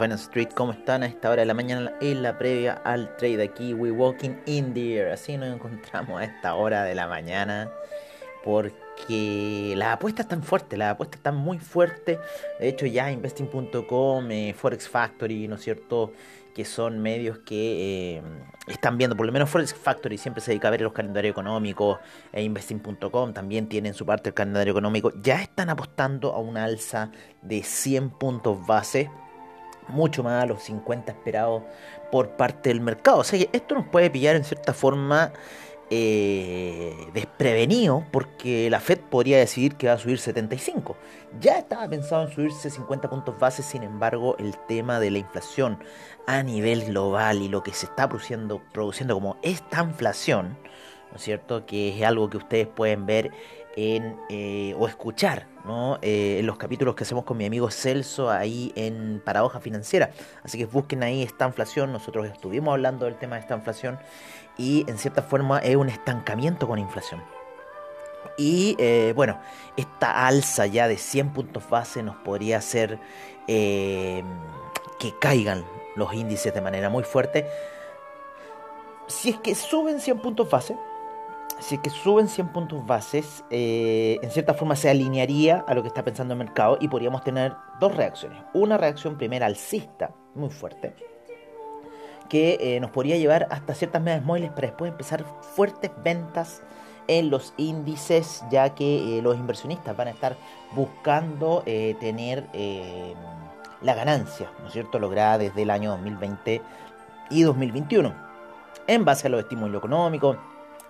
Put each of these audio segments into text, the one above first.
Finance Street, ¿cómo están a esta hora de la mañana en la previa al trade aquí? We walking in the air, así nos encontramos a esta hora de la mañana porque las apuestas están fuertes, las apuestas están muy fuertes. De hecho ya investing.com, eh, Forex Factory, ¿no es cierto? que son medios que eh, están viendo, por lo menos Forex Factory siempre se dedica a ver los calendarios económicos, e Investing.com también tiene en su parte el calendario económico, ya están apostando a una alza de 100 puntos base, mucho más a los 50 esperados por parte del mercado. O sea que esto nos puede pillar en cierta forma eh, desprevenido porque la Fed podría decidir que va a subir 75. Ya estaba pensado en subirse 50 puntos base, sin embargo el tema de la inflación a nivel global y lo que se está produciendo, produciendo como esta inflación, ¿no es cierto? Que es algo que ustedes pueden ver eh, o escuchar. Eh, en los capítulos que hacemos con mi amigo Celso ahí en Paradoja Financiera. Así que busquen ahí esta inflación. Nosotros estuvimos hablando del tema de esta inflación y en cierta forma es un estancamiento con inflación. Y eh, bueno, esta alza ya de 100 puntos base nos podría hacer que caigan los índices de manera muy fuerte. Si es que suben 100 puntos base, si es que suben 100 puntos bases, eh, en cierta forma se alinearía a lo que está pensando el mercado y podríamos tener dos reacciones. Una reacción primera alcista, muy fuerte, que eh, nos podría llevar hasta ciertas medias móviles para después empezar fuertes ventas en los índices, ya que eh, los inversionistas van a estar buscando tener la ganancia, ¿no es cierto?, lograda desde el año 2020 y 2021, en base a los estímulos económicos,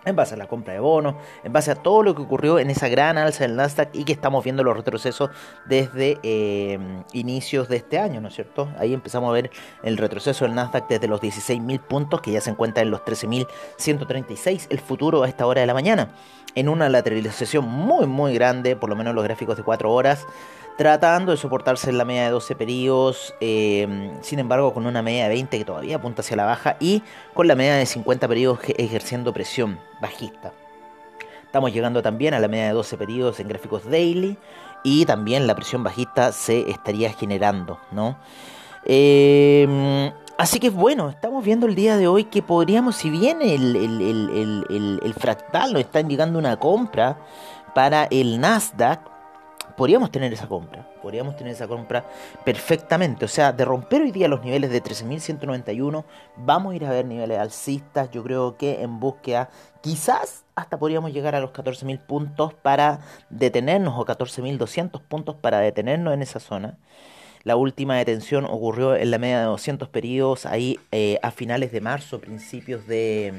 en base a la compra de bonos, en base a todo lo que ocurrió en esa gran alza del Nasdaq y que estamos viendo los retrocesos desde eh, inicios de este año, ¿no es cierto? Ahí empezamos a ver el retroceso del Nasdaq desde los 16.000 puntos, que ya se encuentra en los 13.136, el futuro a esta hora de la mañana, en una lateralización muy, muy grande, por lo menos los gráficos de 4 horas, tratando de soportarse en la media de 12 periodos, em, sin embargo con una media de 20 que todavía apunta hacia la baja y con la media de 50 periodos ejerciendo presión bajista. Estamos llegando también a la media de 12 periodos en gráficos daily y también la presión bajista se estaría generando, ¿no? Em, así que bueno, estamos viendo el día de hoy que podríamos, si bien el, el fractal nos está indicando una compra para el Nasdaq, podríamos tener esa compra, podríamos tener esa compra perfectamente. O sea, de romper hoy día los niveles de 13.191, vamos a ir a ver niveles alcistas. Yo creo que en búsqueda, quizás hasta podríamos llegar a los 14.000 puntos para detenernos, o 14.200 puntos para detenernos en esa zona. La última detención ocurrió en la media de 200 periodos, ahí eh, a finales de marzo, principios de,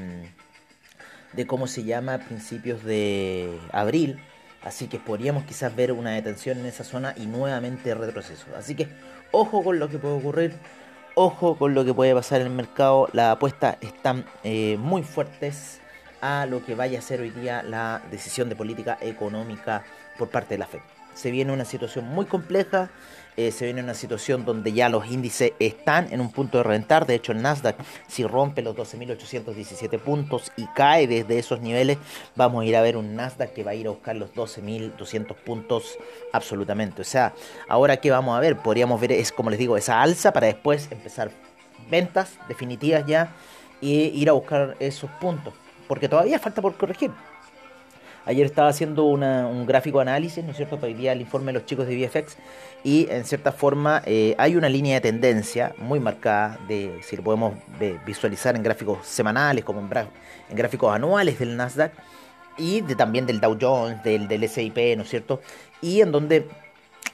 mm, de, ¿cómo se llama? Principios de abril Así que podríamos quizás ver una detención en esa zona y nuevamente retroceso. Así que ojo con lo que puede ocurrir, ojo con lo que puede pasar en el mercado. Las apuestas están eh, muy fuertes a lo que vaya a ser hoy día la decisión de política económica por parte de la FED. Se viene una situación muy compleja eh, se viene una situación donde ya los índices están en un punto de reventar. De hecho, el Nasdaq, si rompe los 12.817 puntos y cae desde esos niveles, vamos a ir a ver un Nasdaq que va a ir a buscar los 12.200 puntos absolutamente. O sea, ahora que vamos a ver, podríamos ver, es como les digo, esa alza para después empezar ventas definitivas ya y ir a buscar esos puntos. Porque todavía falta por corregir. Ayer estaba haciendo un gráfico análisis, ¿no es cierto? Para hoy día el informe de los chicos de VFX y en cierta forma eh, hay una línea de tendencia muy marcada de si lo podemos visualizar en gráficos semanales como en, gráficos anuales del Nasdaq y también del Dow Jones, del, del SIP, ¿no es cierto? Y en donde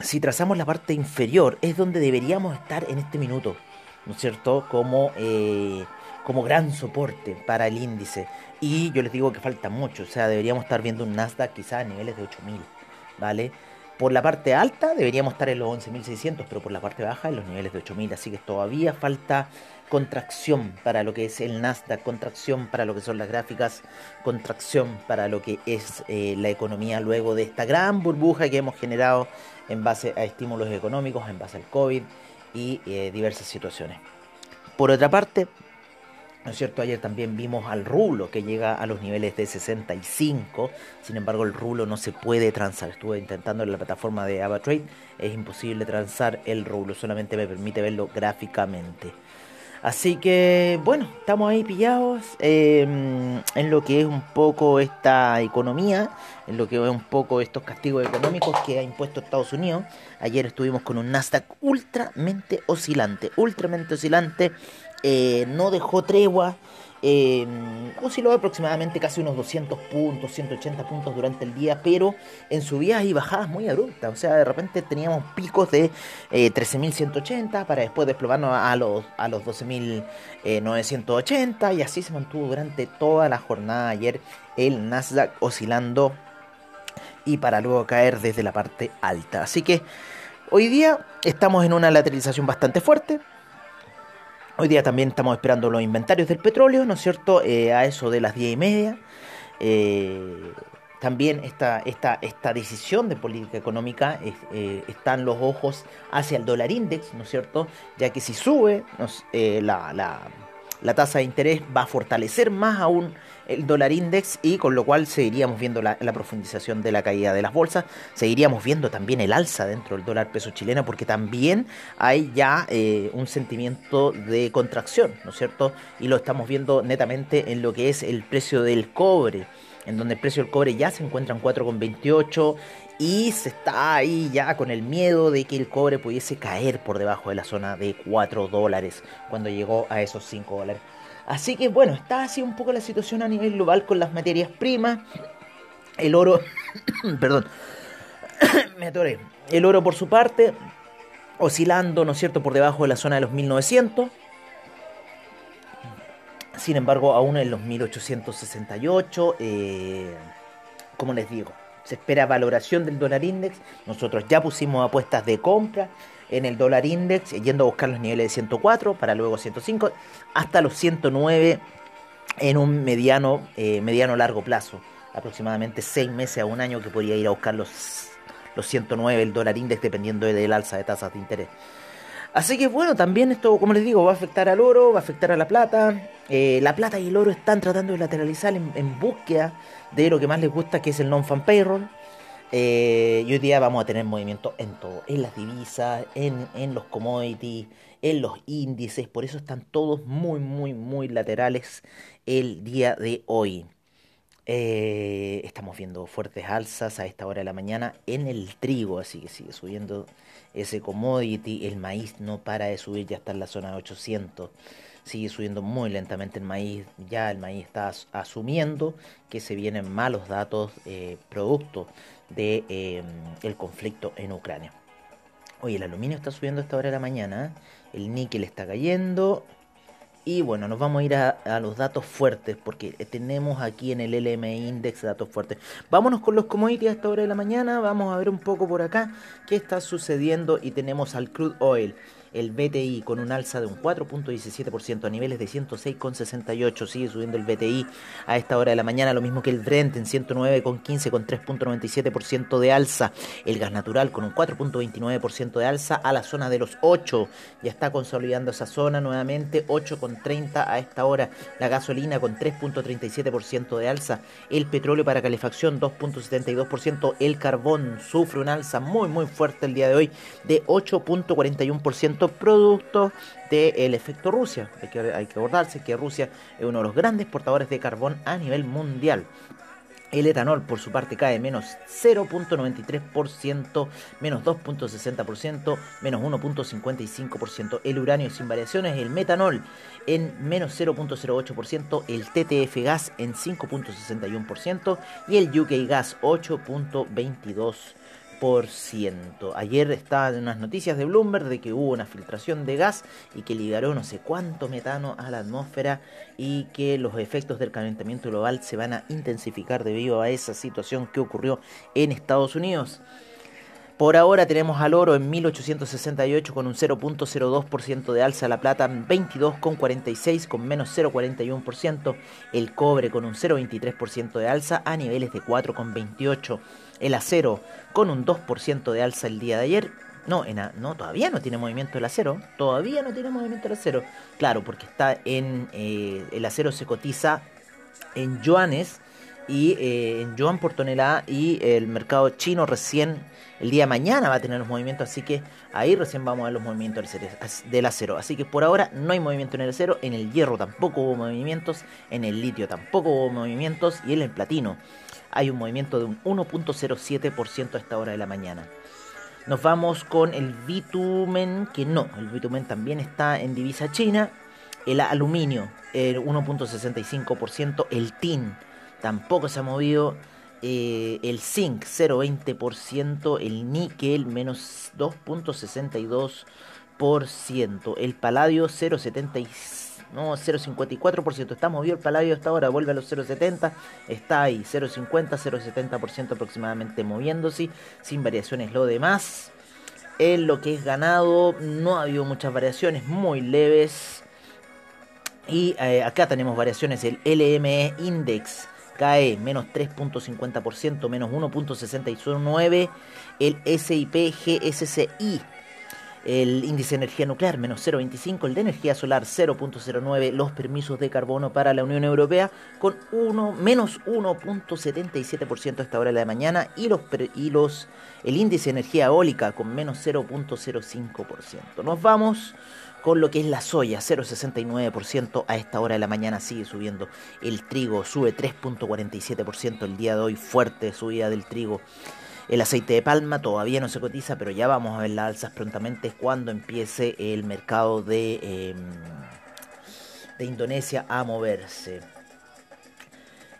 si trazamos la parte inferior es donde deberíamos estar en este minuto, ¿no es cierto? Como... Eh, como gran soporte para el índice. Y yo les digo que falta mucho, o sea, deberíamos estar viendo un Nasdaq quizás a niveles de 8000, ¿vale? Por la parte alta deberíamos estar en los 11.600, pero por la parte baja en los niveles de 8.000. Así que todavía falta contracción para lo que es el Nasdaq, contracción para lo que son las gráficas, contracción para lo que es eh, la economía luego de esta gran burbuja que hemos generado en base a estímulos económicos, en base al COVID y eh, diversas situaciones. Por otra parte, ¿No es cierto? Ayer también vimos al rulo que llega a los niveles de 65. Sin embargo, el rulo no se puede transar. Estuve intentando en la plataforma de AvaTrade. Es imposible transar el rulo. Solamente me permite verlo gráficamente. Así que, bueno, estamos ahí pillados em, en lo que es un poco esta economía, en lo que es un poco estos castigos económicos que ha impuesto Estados Unidos. Ayer estuvimos con un Nasdaq ultramente oscilante, ultramente oscilante, eh, no dejó tregua. Eh, osciló aproximadamente casi unos 200 puntos, 180 puntos durante el día, pero en subidas y bajadas muy abruptas. O sea, de repente teníamos picos de 13.180 eh, para después desplomarnos a los, a los 12.980 y así se mantuvo durante toda la jornada ayer el Nasdaq oscilando y para luego caer desde la parte alta. Así que hoy día estamos en una lateralización bastante fuerte. Hoy día también estamos esperando los inventarios del petróleo, ¿no es cierto? Eh, a eso de las 10 y media. Eh, también esta, esta, esta, decisión de política económica eh, están los ojos hacia el dólar index, ¿no es cierto? Ya que si sube la, la, la tasa de interés va a fortalecer más aún el dólar index y con lo cual seguiríamos viendo la, profundización de la caída de las bolsas, seguiríamos viendo también el alza dentro del dólar peso chileno porque también hay ya eh, un sentimiento de contracción, ¿no es cierto? Y lo estamos viendo netamente en lo que es el precio del cobre en donde el precio del cobre ya se encuentra en 4,28 y se está ahí ya con el miedo de que el cobre pudiese caer por debajo de la zona de 4 dólares cuando llegó a esos 5 dólares. Así que bueno, está así un poco la situación a nivel global con las materias primas. El oro, perdón, me atoré. El oro por su parte, oscilando, ¿no es cierto?, por debajo de la zona de los 1900. Sin embargo, aún en los 1868, eh, como les digo, se espera valoración del dólar index. Nosotros ya pusimos apuestas de compra en el dólar index, yendo a buscar los niveles de 104 para luego 105 hasta los 109 en un mediano, eh, mediano largo plazo, aproximadamente 6 meses a un año que podría ir a buscar los, los 109 el dólar index dependiendo del alza de tasas de interés. Así que bueno, también esto, como les digo, va a afectar al oro, va a afectar a la plata. Eh, la plata y el oro están tratando de lateralizar en, en búsqueda de lo que más les gusta, que es el non-fan payroll. Eh, y hoy día vamos a tener movimiento en todo, en las divisas, en, en, los commodities, en los índices, por eso están todos muy, muy, muy laterales el día de hoy. Eh, estamos viendo fuertes alzas a esta hora de la mañana en el trigo, así que sigue subiendo ese commodity. El maíz no para de subir, ya está en la zona de 800 sigue subiendo muy lentamente el maíz. Ya el maíz está asumiendo que se vienen malos datos eh, producto de, eh, conflicto en Ucrania. Oye, el aluminio está subiendo a esta hora de la mañana, el níquel está cayendo. Y bueno, nos vamos a ir a, los datos fuertes porque tenemos aquí en el LMI Index datos fuertes. Vámonos con los commodities a esta hora de la mañana. Vamos a ver un poco por acá qué está sucediendo y tenemos al crude oil el BTI con un alza de un 4.17% a niveles de 106,68. Sigue subiendo el BTI a esta hora de la mañana, lo mismo que el Brent en 109,15 con 3.97% de alza. El gas natural con un 4.29% de alza a la zona de los 8. Ya está consolidando esa zona nuevamente, 8,30 a esta hora. La gasolina con 3.37% de alza. El petróleo para calefacción 2.72%. El carbón sufre un alza muy muy fuerte el día de hoy de 8.41% producto del efecto Rusia. Hay que, hay que acordarse que Rusia es uno de los grandes portadores de carbón a nivel mundial. El etanol, por su parte, cae menos 0.93%, menos 2.60%, menos 1.55%. El uranio sin variaciones, el metanol en menos 0.08%, el TTF gas en 5.61% y el UK gas 8.22%. Ayer estaban unas noticias de Bloomberg de que hubo una filtración de gas y que liberó no sé cuánto metano a la atmósfera y que los efectos del calentamiento global se van a intensificar debido a esa situación que ocurrió en Estados Unidos. Por ahora tenemos al oro en 1868 con un 0.02% de alza, la plata en 22,46 con menos 0,41%, el cobre con un 0,23% de alza a niveles de 4,28, el acero con un 2% de alza el día de ayer No, en no, todavía no tiene movimiento el acero. Todavía no tiene movimiento el acero. Claro, porque está en. Eh, el acero se cotiza en yuanes y eh, en yuan por tonelada. Y el mercado chino recién el día de mañana va a tener los movimientos. Así que ahí recién vamos a ver los movimientos del acero. Así que por ahora no hay movimiento en el acero. En el hierro tampoco hubo movimientos. En el litio tampoco hubo movimientos. Y en el platino hay un movimiento de un 1.07% a esta hora de la mañana. Nos vamos con el bitumen, que no, el bitumen también está en divisa china. El aluminio, el 1.65%. El tin tampoco se ha movido. Eh, el zinc, 0.20%. El níquel, menos 2.62%. El paladio, 0.76%. No, 0,54%. Está movido el paladio hasta ahora, vuelve a los 0,70. Está ahí, 0,50, 0,70% aproximadamente moviéndose, sin variaciones lo demás. En lo que es ganado, no ha habido muchas variaciones, muy leves. Y eh, acá tenemos variaciones, el LME Index cae menos 3.50%, menos 1.69%. El SIP GSCI el índice de energía nuclear menos 0,25, el de energía solar 0,09, los permisos de carbono para la Unión Europea con 1, menos 1,77% a esta hora de la mañana y los, y los el índice de energía eólica con menos 0,05%. Nos vamos con lo que es la soya, 0,69% a esta hora de la mañana sigue subiendo. El trigo sube 3,47% el día de hoy, fuerte subida del trigo. El aceite de palma todavía no se cotiza, pero ya vamos a ver las alzas prontamente cuando empiece el mercado de, em, de Indonesia a moverse.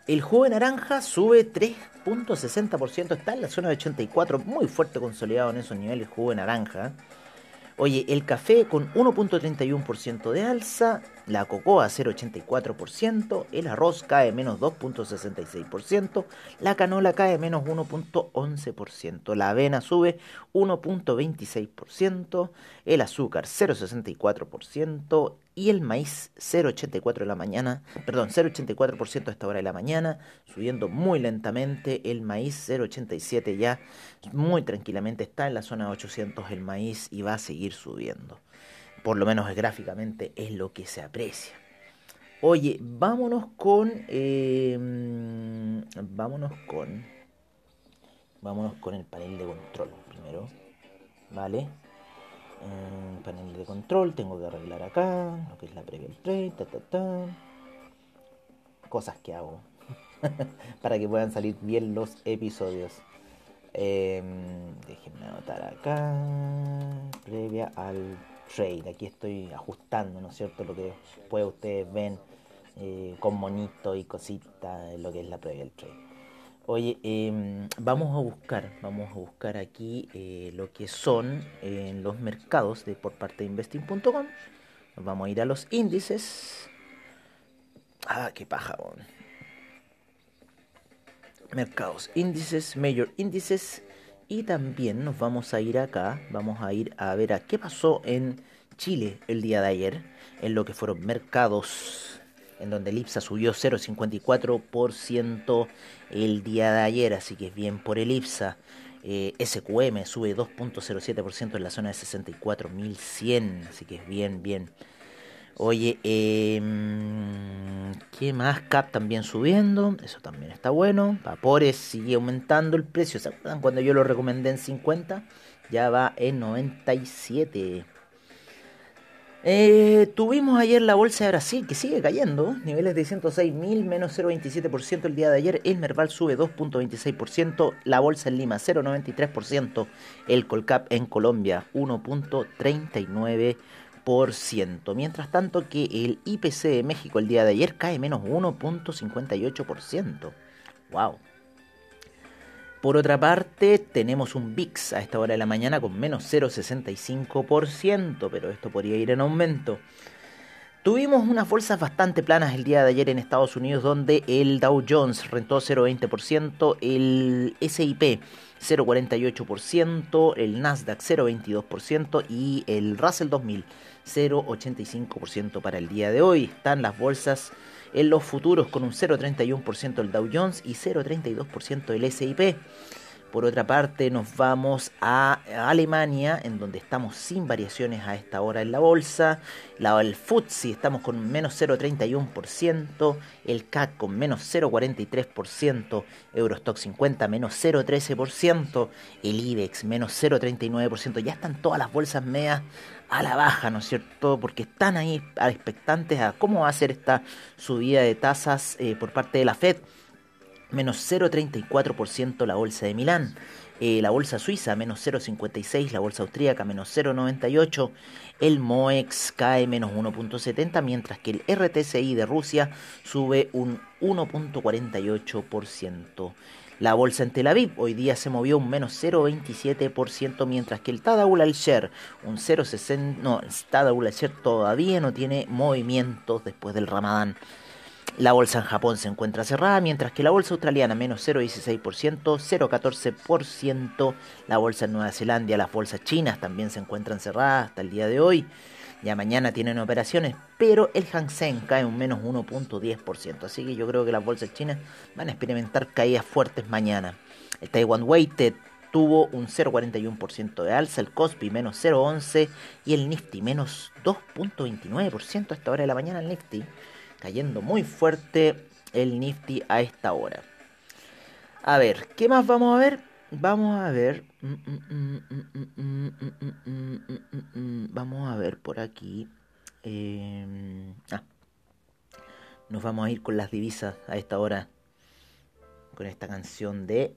El jugo de naranja sube 3.60%, está en la zona de 84, muy fuerte consolidado en esos niveles jugo de naranja. Oye, el café con 1.31% de alza, la cocoa 0.84%, el arroz cae menos 2.66%, la canola cae menos 1.11%, la avena sube 1.26%, el azúcar 0.64%, y el maíz 0,84 de la mañana, perdón, 0,84% a esta hora de la mañana, subiendo muy lentamente, el maíz 0,87 ya muy tranquilamente está en la zona de 800 el maíz y va a seguir subiendo. Por lo menos gráficamente es lo que se aprecia. Oye, vámonos con, em, vámonos con, vámonos con el panel de control primero, ¿vale? panel de control, tengo que arreglar acá, lo que es la previa ta. Cosas que hago para que puedan salir bien los episodios. Em, déjenme anotar acá, previa al trade. Aquí estoy ajustando, ¿no es cierto? Lo que después ustedes ven eh, con monito y cositas, lo que es la previa del trade. Oye, em, vamos a buscar, vamos a buscar aquí eh, lo que son eh, los mercados de por parte de investing.com. vamos a ir a los índices. Ah, qué paja, Mercados, índices, major índices. Y también nos vamos a ir acá, vamos a ir a ver a qué pasó en Chile el día de ayer, en lo que fueron mercados en donde el IPSA subió 0,54% el día de ayer, así que es bien por el IPSA. Eh, SQM sube 2.07% en la zona de 64.100, así que es bien, bien. Oye, em, ¿qué más? CAP también subiendo, eso también está bueno. Vapores sigue aumentando el precio, ¿se acuerdan cuando yo lo recomendé en 50? Ya va en 97. Eh, tuvimos ayer la bolsa de Brasil que sigue cayendo, niveles de 106.000 menos 0,27% el día de ayer, el Merval sube 2.26%, la bolsa en Lima 0,93%, el Colcap en Colombia 1.39%, mientras tanto que el IPC de México el día de ayer cae menos 1.58%. ¡Wow! Por otra parte, tenemos un VIX a esta hora de la mañana con menos 0,65%, pero esto podría ir en aumento. Tuvimos unas bolsas bastante planas el día de ayer en Estados Unidos donde el Dow Jones rentó 0,20%, el SIP 0,48%, el Nasdaq 0,22% y el Russell 2000 0,85% para el día de hoy. Están las bolsas en los futuros con un 0,31% el Dow Jones y 0,32% el SIP. Por otra parte, nos vamos a Alemania, en donde estamos sin variaciones a esta hora en la bolsa. La, el FTSE estamos con menos 0,31%, el CAC con menos 0,43%, Eurostock 50 menos 0,13%, el IBEX menos 0,39%. Ya están todas las bolsas medias a la baja, ¿no es cierto? Porque están ahí expectantes a cómo va a ser esta subida de tasas eh, por parte de la Fed menos 0,34% la bolsa de Milán, eh, la bolsa suiza menos 0,56, la bolsa austríaca menos 0,98, el MOEX cae menos 1,70, mientras que el RTCI de Rusia sube un 1,48%. La bolsa en Tel Aviv hoy día se movió un menos 0,27%, mientras que el Tadawul al-Sher, un 0,60, no, el al-Sher todavía no tiene movimientos después del Ramadán. La bolsa en Japón se encuentra cerrada, mientras que la bolsa australiana menos 0,16%, 0,14%. La bolsa en Nueva Zelanda, las bolsas chinas también se encuentran cerradas hasta el día de hoy. Ya mañana tienen operaciones, pero el Hang Seng cae un menos 1.10%. Así que yo creo que las bolsas chinas van a experimentar caídas fuertes mañana. El Taiwan Weighted tuvo un 0,41% de alza, el Cospi menos 0,11% y el Nifty menos 2.29% a esta hora de la mañana el Nifty cayendo muy fuerte el Nifty a esta hora. A ver, ¿qué más vamos a ver? Vamos a ver. Vamos a ver por aquí. Nos vamos a ir con las divisas a esta hora. Con esta canción de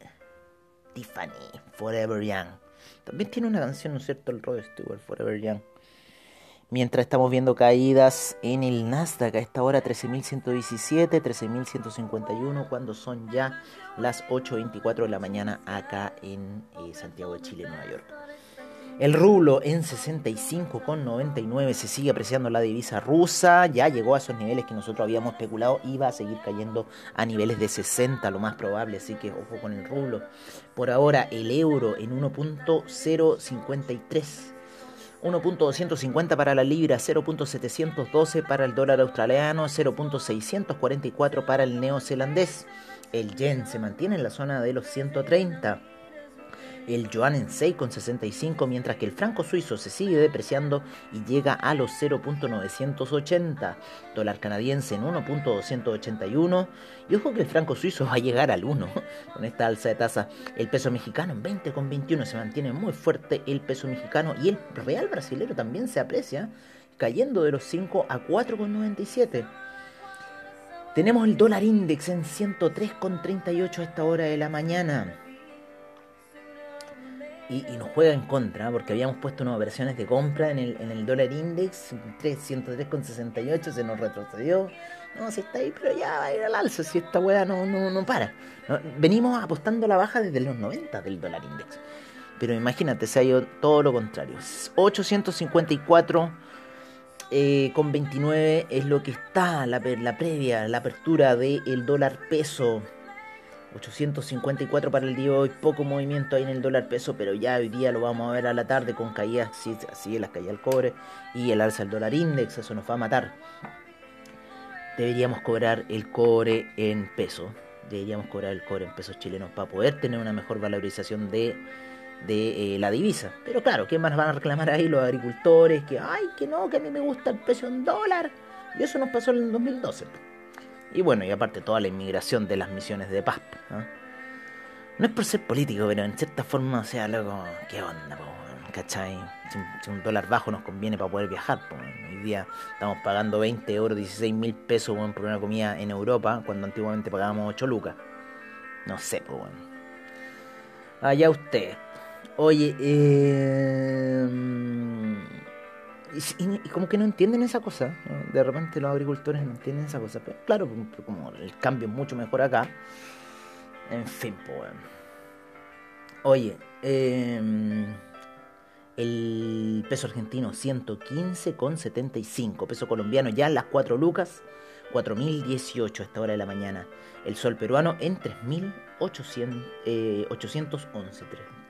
Tiffany, Forever Young. También tiene una canción, ¿no es cierto? El Rod Stewart, Forever Young. Mientras estamos viendo caídas en el Nasdaq a esta hora 13.117, 13.151, cuando son ya las 8.24 de la mañana acá en eh, Santiago de Chile, Nueva York. El rublo en 65,99 se sigue apreciando la divisa rusa, ya llegó a esos niveles que nosotros habíamos especulado y va a seguir cayendo a niveles de 60 lo más probable, así que ojo con el rublo. Por ahora el euro en 1.053 1.250 para la libra, 0.712 para el dólar australiano, 0.644 para el neozelandés. El yen se mantiene en la zona de los 130 el yuan en 6,65, mientras que el franco suizo se sigue depreciando y llega a los 0.980, dólar canadiense en 1.281, y ojo que el franco suizo va a llegar al 1 con esta alza de tasa, el peso mexicano en 20,21 se mantiene muy fuerte el peso mexicano y el real brasileño también se aprecia, cayendo de los 5 a 4,97. Tenemos el dólar index en 103,38 a esta hora de la mañana y, nos juega en contra, porque habíamos puesto unas versiones de compra en el, en el dólar index, 103,68, se nos retrocedió. No, si está ahí, pero ya va a ir al alza, si esta weá no, no, no para. venimos apostando la baja desde los 90 del dólar index. Pero imagínate, se ha ido todo lo contrario. 854 eh, con 29 es lo que está la, la previa, la apertura del dólar peso 854 para el día de hoy, poco movimiento ahí en el dólar peso, pero ya hoy día lo vamos a ver a la tarde con caídas, así, así las caídas del cobre y el alza del dólar index, eso nos va a matar. Deberíamos cobrar el cobre en peso, deberíamos cobrar el cobre en pesos chilenos para poder tener una mejor valorización de, de eh, la divisa. Pero claro, ¿qué más van a reclamar ahí los agricultores? Que, ay, que no, que a mí me gusta el peso en dólar. Y eso nos pasó en el 2012. Y bueno, y aparte toda la inmigración de las misiones de paz. ¿no? es por ser político, pero en cierta forma, o sea, loco, ¿qué onda, po, ¿cachai? Si, un dólar bajo nos conviene para poder viajar. Hoy día estamos pagando 20 euros, 16 mil pesos por una comida en Europa, cuando antiguamente pagábamos 8 lucas. No sé, pues bueno. Allá usted. Oye, eh y, como que no entienden esa cosa. De repente los agricultores no entienden esa cosa. Pero claro, como el cambio es mucho mejor acá. En fin, pues. Oye, em, el peso argentino 115,75. Peso colombiano ya las 4 lucas. 4.018 a esta hora de la mañana. El sol peruano en 3.811. Eh,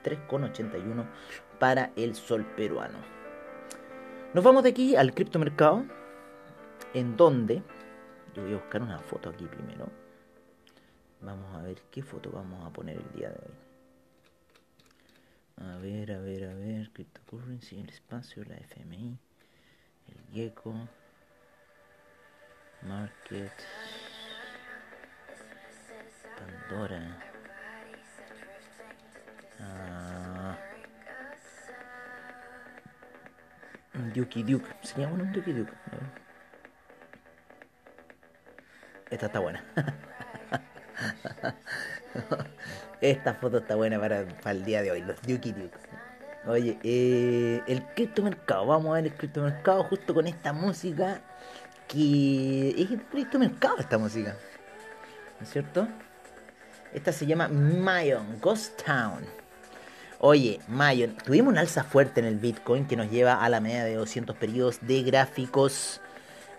3,81 para el sol peruano. Nos vamos de aquí al criptomercado, en donde yo voy a buscar una foto aquí primero. Vamos a ver qué foto vamos a poner el día de hoy. A ver, a ver, a ver. Cryptocurrency, el espacio, la FMI, el Gecko, Market, Pandora. Ah, Duke Duke. Sería bueno un Duke Duke. Esta está buena. Esta foto está buena para, el día de hoy, los Duke Duke. Oye, eh, el criptomercado, vamos a ver el criptomercado justo con esta música que es el criptomercado esta música. ¿No es cierto? Esta se llama Mayon, Ghost Town. Oye, Mayon, tuvimos un alza fuerte en el Bitcoin que nos lleva a la media de 200 periodos de gráficos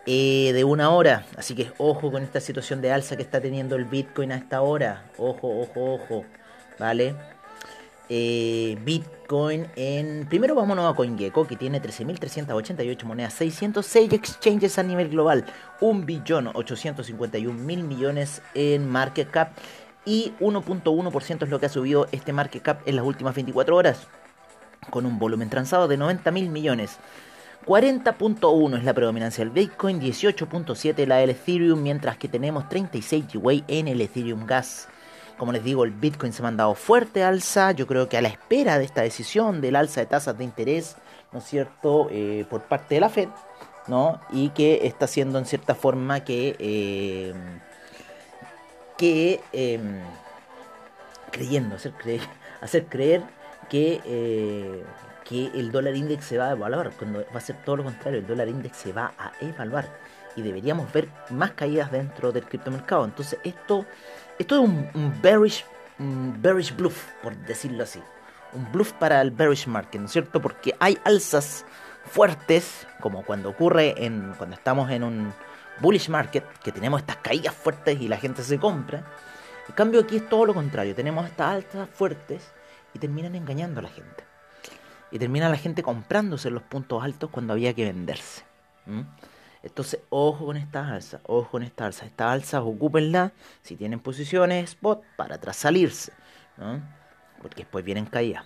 eh, de una hora. Así que ojo con esta situación de alza que está teniendo el Bitcoin a esta hora. Ojo, ojo, ojo. ¿Vale? Eh, Bitcoin en... Primero vámonos a CoinGecko que tiene 13.388 monedas, 606 exchanges a nivel global, 1.851.000 millones en market cap y 1.1% es lo que ha subido este market cap en las últimas 24 horas, con un volumen transado de 90.000 millones. 40.1 es la predominancia del Bitcoin, 18.7 la del Ethereum, mientras que tenemos 36 GWay en el Ethereum Gas. Como les digo, el Bitcoin se ha mandado fuerte alza, yo creo que a la espera de esta decisión del alza de tasas de interés, ¿no es cierto?, eh, por parte de la Fed, ¿no? Y que está haciendo en cierta forma que... Eh, em, creyendo, hacer creer, hacer creer que eh, que el dólar index se va a evaluar, cuando va a ser todo lo contrario, el dólar index se va a evaluar y deberíamos ver más caídas dentro del criptomercado. Entonces esto, esto es un, bearish, bearish bluff, por decirlo así. Un bluff para el bearish market, ¿no es cierto? Porque hay alzas fuertes, como cuando ocurre en, cuando estamos en un bullish market, que tenemos estas caídas fuertes y la gente se compra. En cambio aquí es todo lo contrario, tenemos estas alzas fuertes y terminan engañando a la gente y termina la gente comprándose los puntos altos cuando había que venderse. Entonces, ojo con estas alzas, ojo con estas alzas. Estas alzas ocúpenlas si tienen posiciones spot para tras salirse, porque después vienen caídas.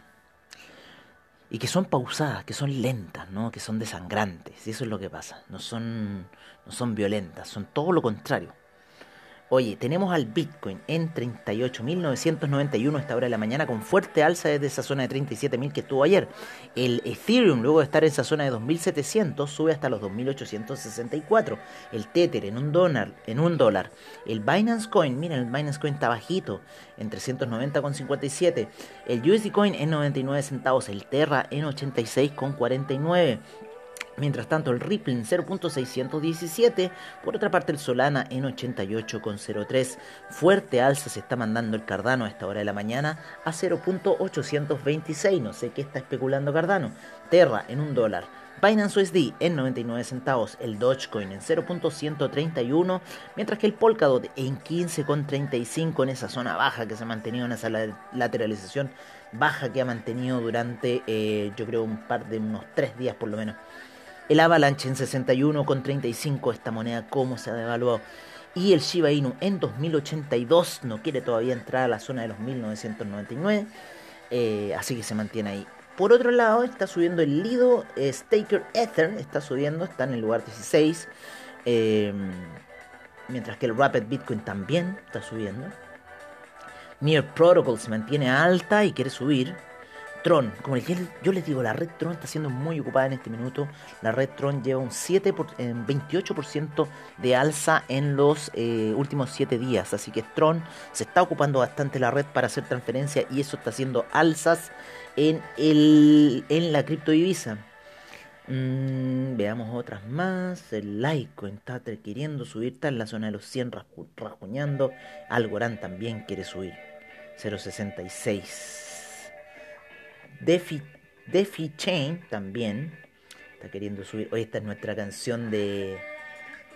Y que son pausadas, que son lentas, ¿no? que son desangrantes. Y eso es lo que pasa. No son, no son violentas, son todo lo contrario. Oye, tenemos al Bitcoin en 38.991 esta hora de la mañana con fuerte alza desde esa zona de 37.000 que estuvo ayer. El Ethereum, luego de estar en esa zona de 2.700, sube hasta los 2.864. El Tether en un dólar, en un dólar. El Binance Coin, miren, el Binance Coin está bajito, en 390,57. El USD Coin en 99 centavos. El Terra en 86,49. Mientras tanto, el Ripple en 0.617. Por otra parte, el Solana en 88.03. Fuerte alza se está mandando el Cardano a esta hora de la mañana a 0.826. No sé qué está especulando Cardano. Terra en un dólar. Binance USD en 99 centavos, el Dogecoin en 0.131, mientras que el Polkadot en 15.35 en esa zona baja que se ha mantenido en esa lateralización baja que ha mantenido durante eh, yo creo un par de unos 3 días por lo menos. El Avalanche en 61,35, esta moneda cómo se ha devaluado. Y el Shiba Inu en 2082 no quiere todavía entrar a la zona de los 1999. Eh, así que se mantiene ahí. Por otro lado, está subiendo el Lido eh, Staker Ether. Está subiendo, está en el lugar 16. Em, mientras que el Rapid Bitcoin también está subiendo. Near Protocol se mantiene alta y quiere subir. Tron, como yo les digo, la red Tron está siendo muy ocupada en este minuto. La red Tron lleva un 7 28% de alza en los eh, últimos 7 días. Así que Tron se está ocupando bastante la red para hacer transferencia y eso está haciendo alzas en, el, en la criptodivisa. Mm, veamos otras más. El Litecoin está queriendo subir, está en la zona de los 100 rasguñando. Algorand también quiere subir. 0.66. Defi, Chain también está queriendo subir. Hoy esta es nuestra canción de,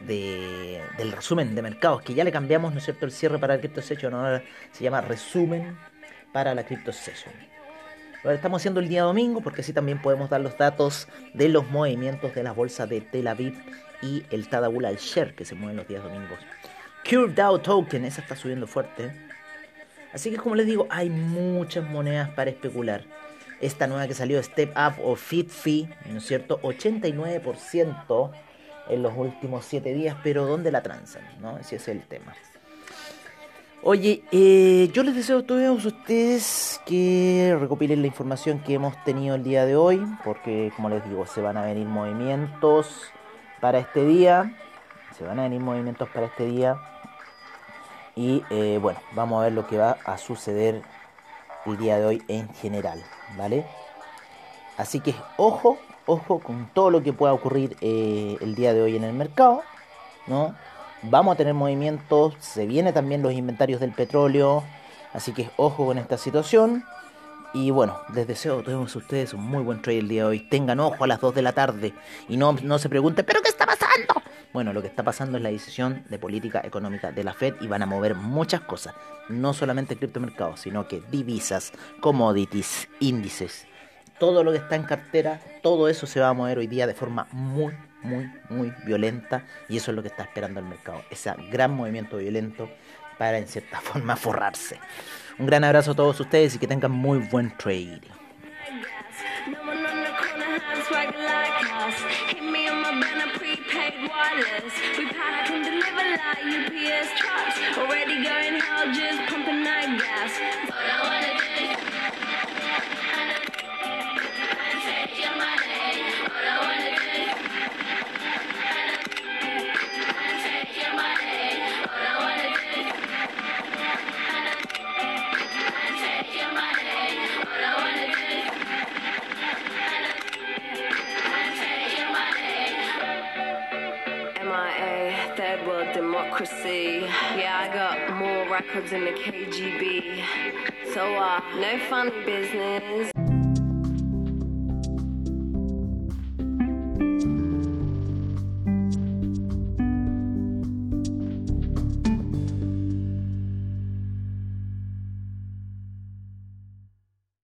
de, del resumen de mercados, que ya le cambiamos, ¿no es cierto?, el cierre para el Crypto Session. Ahora se llama resumen para la Crypto Session. Ahora estamos haciendo el día domingo porque así también podemos dar los datos de los movimientos de las bolsas de Tel Aviv y el Tadabul al Share que se mueven los días domingos. CureDAO Token, esa está subiendo fuerte. Así que como les digo, hay muchas monedas para especular. Esta nueva que salió, Step Up o Fit Fee, ¿no es cierto? 89% en los últimos 7 días, pero ¿dónde la transan? ¿no? Ese es el tema. Oye, eh, yo les deseo a todos ustedes que recopilen la información que hemos tenido el día de hoy, porque como les digo, se van a venir movimientos para este día, se van a venir movimientos para este día, y eh, bueno, vamos a ver lo que va a suceder el día de hoy en general, ¿vale? Así que ojo, ojo con todo lo que pueda ocurrir eh, el día de hoy en el mercado, ¿no? Vamos a tener movimientos, se vienen también los inventarios del petróleo, así que ojo con esta situación. Y bueno, les deseo a todos ustedes un muy buen trade el día de hoy. Tengan ojo a las 2 de la tarde y no, no se pregunten, ¿pero qué está pasando? Bueno, lo que está pasando es la decisión de política económica de la Fed y van a mover muchas cosas. No solamente criptomercados, sino que divisas, commodities, índices. Todo lo que está en cartera, todo eso se va a mover hoy día de forma muy, muy, muy violenta y eso es lo que está esperando el mercado, ese gran movimiento violento para en cierta forma forrarse. Un gran abrazo a todos ustedes y que tengan muy buen trade. We pack and deliver like UPS trucks. Already going hell, just pumping night gas. Records than the KGB. So, uh, no funny business.